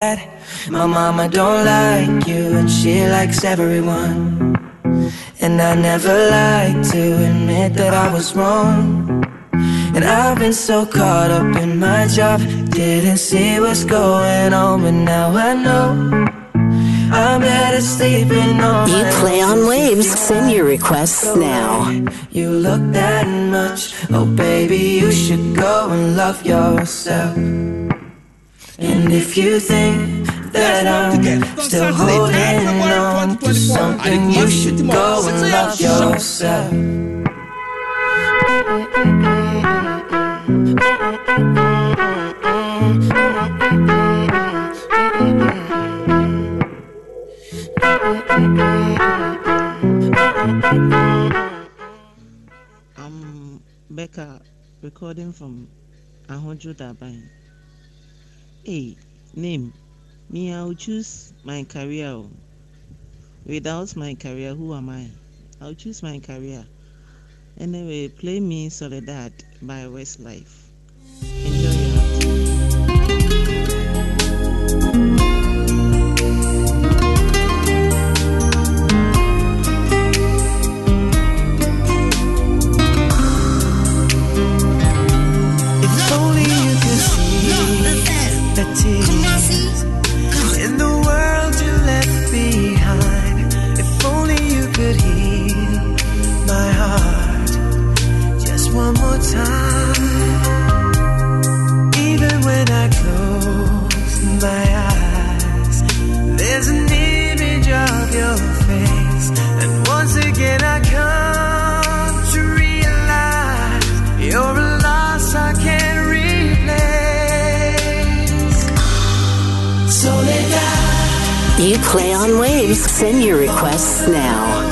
My mama don't like you and she likes everyone. And I never like to admit that I was wrong. And I've been so caught up in my job Didn't see what's going on but now I know. I'm better sleeping on You play on waves, send your requests now. You look that much, oh baby you should go and love yourself. And if you think that I'm still holding on to something, you should go and love yourself. I'm Becca, recording from Ahonjo Dabine hey name. Me i'll choose my career oh. without my career who am i? I'll choose my career. Anyway play me soledad by westlife enjoy your It's only Play on Waves. Send your requests now.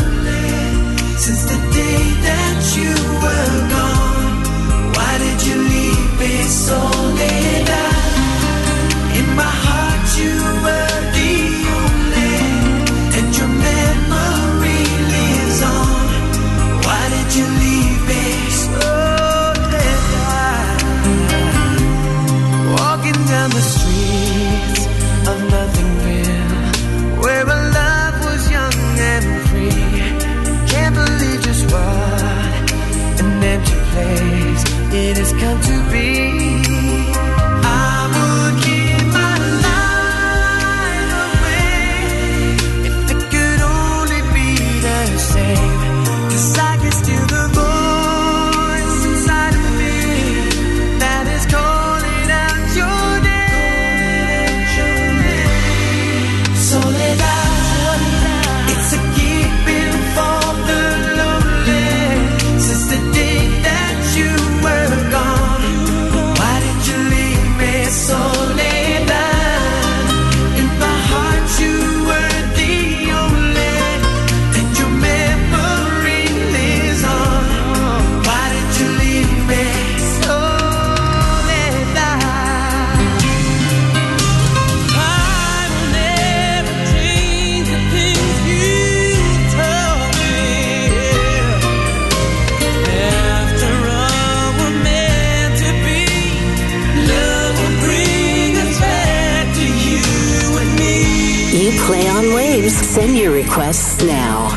You play on waves. Send your requests now.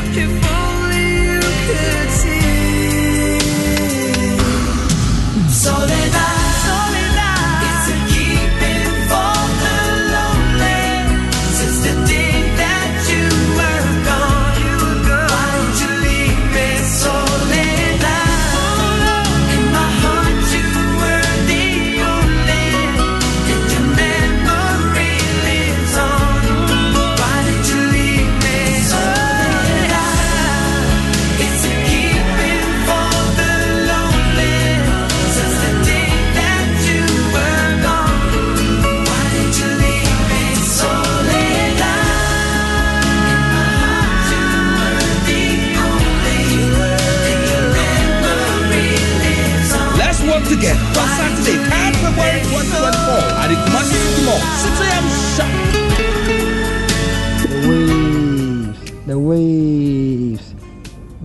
Soledad.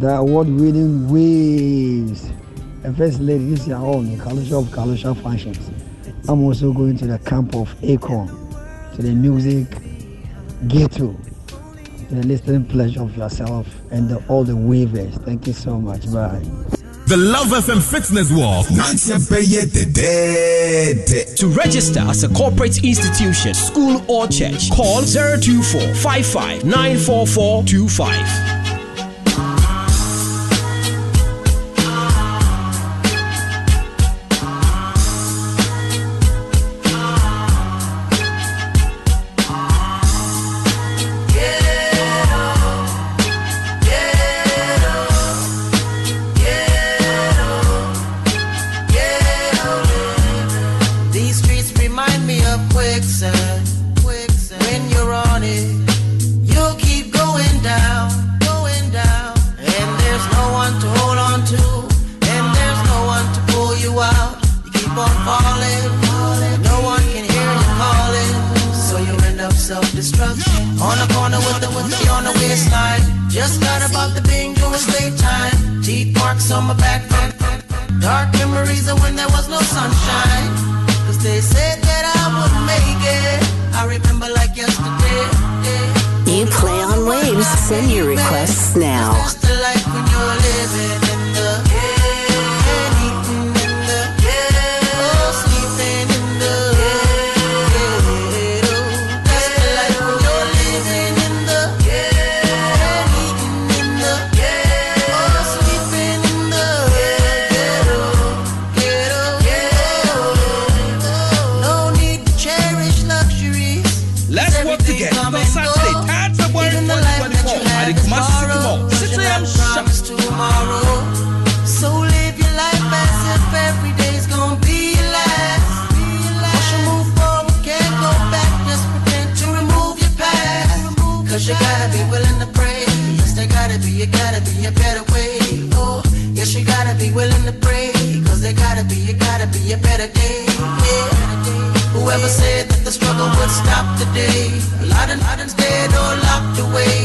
the award-winning Waves. And First Lady, this is your own, the Kalusha of Kalusha Functions. I'm also going to the camp of Acorn, to the music ghetto, to the listening pleasure of yourself and the, all the waivers. Thank you so much. Bye. The Love FM Fitness Walk. To register as a corporate institution, school or church, call 024 55 94425. Marks on my back, dark memories of when there was no sunshine. Cause they said that I wouldn't make it. I remember like yesterday. You play on waves. Send your requests now. A better way. Oh, yes, you gotta be willing to pray. Cause there gotta be, you gotta be a better day. Yeah. Whoever said that the struggle would stop today, a lot of lot dead or locked away.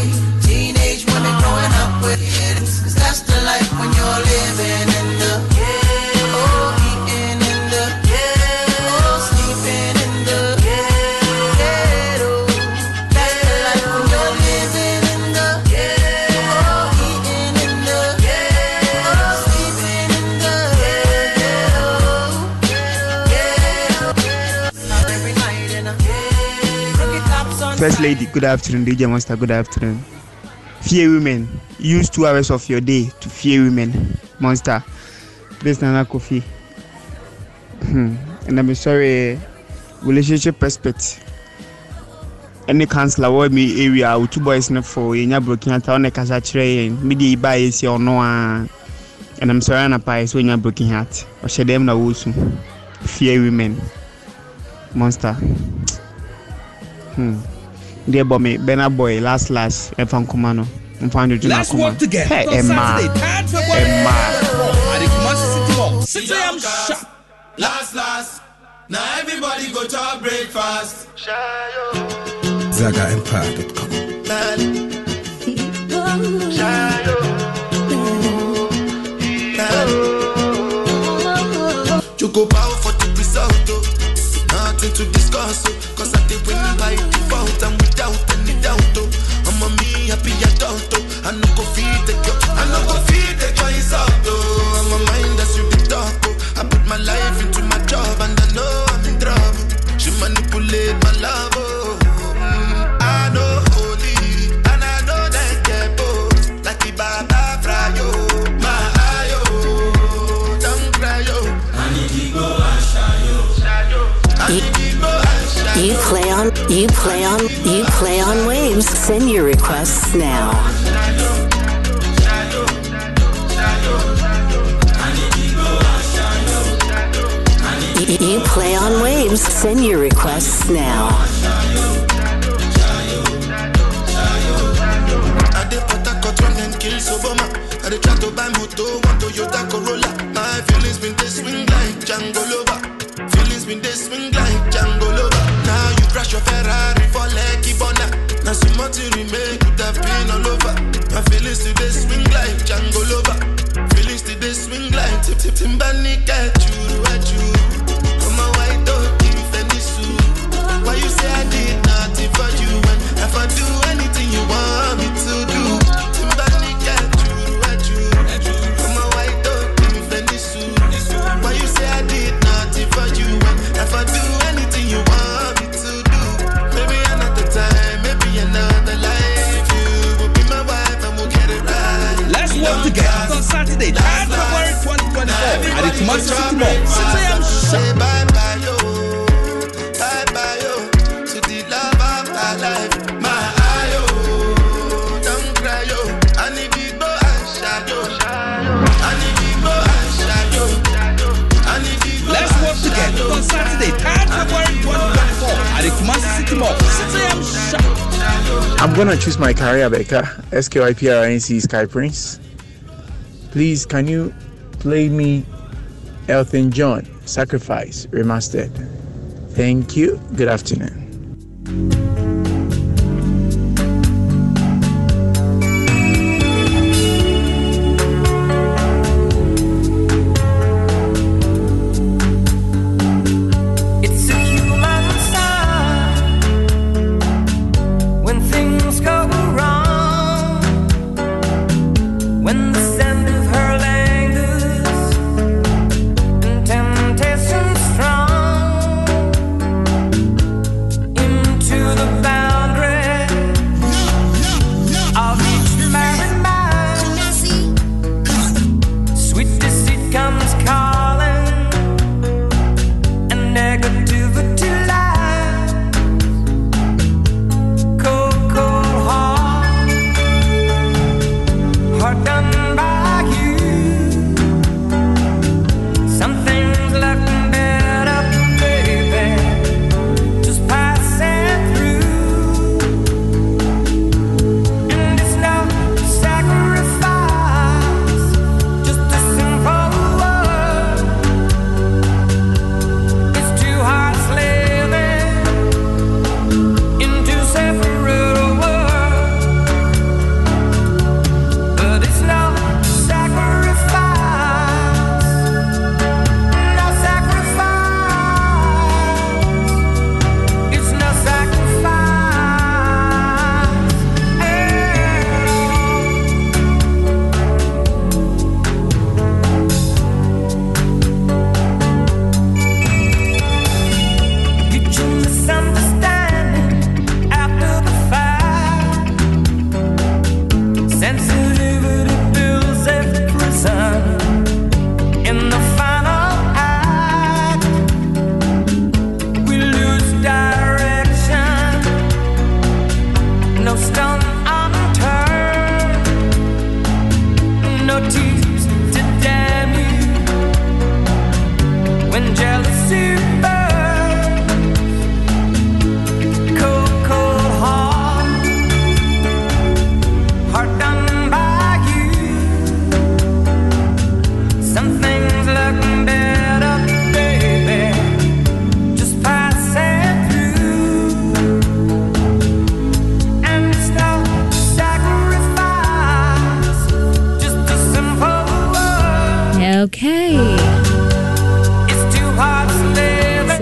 First Lady, good afternoon. DJ Monster, good afternoon. Fear women. Use two hours of your day to fear women. Monster. This is Nana Kofi. Hmm. And I'm sorry, relationship perspective. Any counselor wɔ me area wo two boys no for yɛnya broken heart a ɔne kasa kyerɛ yɛn mede ba yɛsi ɔno a and I'm sorry anapa yɛ sɛ ɔnya broken heart ɔhyɛ dɛm na wɔsu fear women monster hmm. Deɛ bɔ me bɛna boy last last ɛfa nkoma no mfa ndwodwo no Let's akoma work together Hey, on ɛmaa Saturday, 3rd February ɛmaa 2024 at the Kumasi City Mall, 6 a.m. sharp. Last, last. Now everybody go to breakfast. ZagaEmpire.com. Choco bow for the result. Nothing to discuss. Cause I did win by default and without waves. Send your requests now. You, play on waves. Send your requests now. I try to buy moto, one Toyota Corolla. My feelings been they swing like Django Lover. Feelings been they swing like Django Lover. Now you crash your Ferrari for Lucky Bona. Now some more to remain could have been all over. My feelings today swing like Django Lover. Feelings today swing like Tip Tip Timbani at you, at you. 2024 at the Kumasi City Mall, 6 a.m. Say sharp. bye bye yo, bye bye yo, to the love of my life, my ayo. Don't cry yo, I need to go and shadow, I need to go and shadow, I need to go Let's work together on Saturday, 3rd February 2024 at the Kumasi City Mall, 6 a.m. sharp. I'm gonna choose my career, Becca. SKYPRNC Sky Prince. Please, can you play me Elton John Sacrifice Remastered? Thank you. Good afternoon.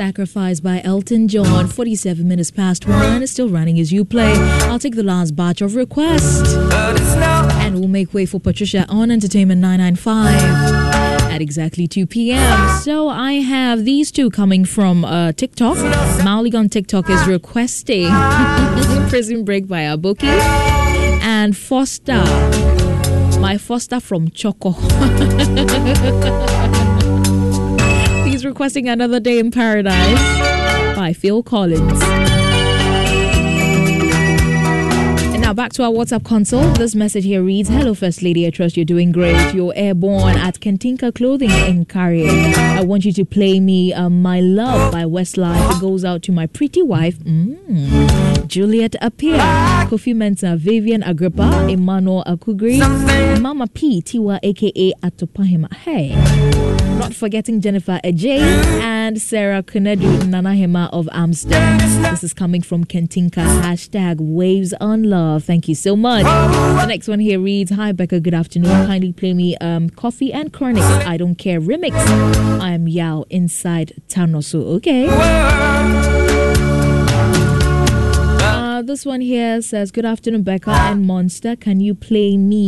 Sacrifice by Elton John. 47 minutes past one. It's still running as you play. I'll take the last batch of requests. And we'll make way for Patricia on Entertainment 995 at exactly 2 p.m. So I have these two coming from uh, TikTok. Maulik on TikTok is requesting Prison Break by Aboki and Foster. My Foster from Choco. Requesting Another Day in Paradise by Phil Collins. And now back to our WhatsApp console. This message here reads Hello, First Lady. I trust you're doing great. You're airborne at Kentinka Clothing in Carrier. I want you to play me uh, My Love by Westlife. It goes out to my pretty wife, mm, Juliet Appear, Kofi Mensah, Vivian Agrippa, Emmanuel Akugri, Mama P, Tiwa, aka Atopahima. Hey. Not forgetting Jennifer Ajay and Sarah Kunedu Nanahema of Amsterdam. This is coming from Kentinka. Hashtag waves on love. Thank you so much. The next one here reads Hi Becca, good afternoon. Kindly play me um, Coffee and Chronic. I don't care remix. I am Yao inside Tanosu. Okay. This one here says Good afternoon, Becca and Monster. Can you play me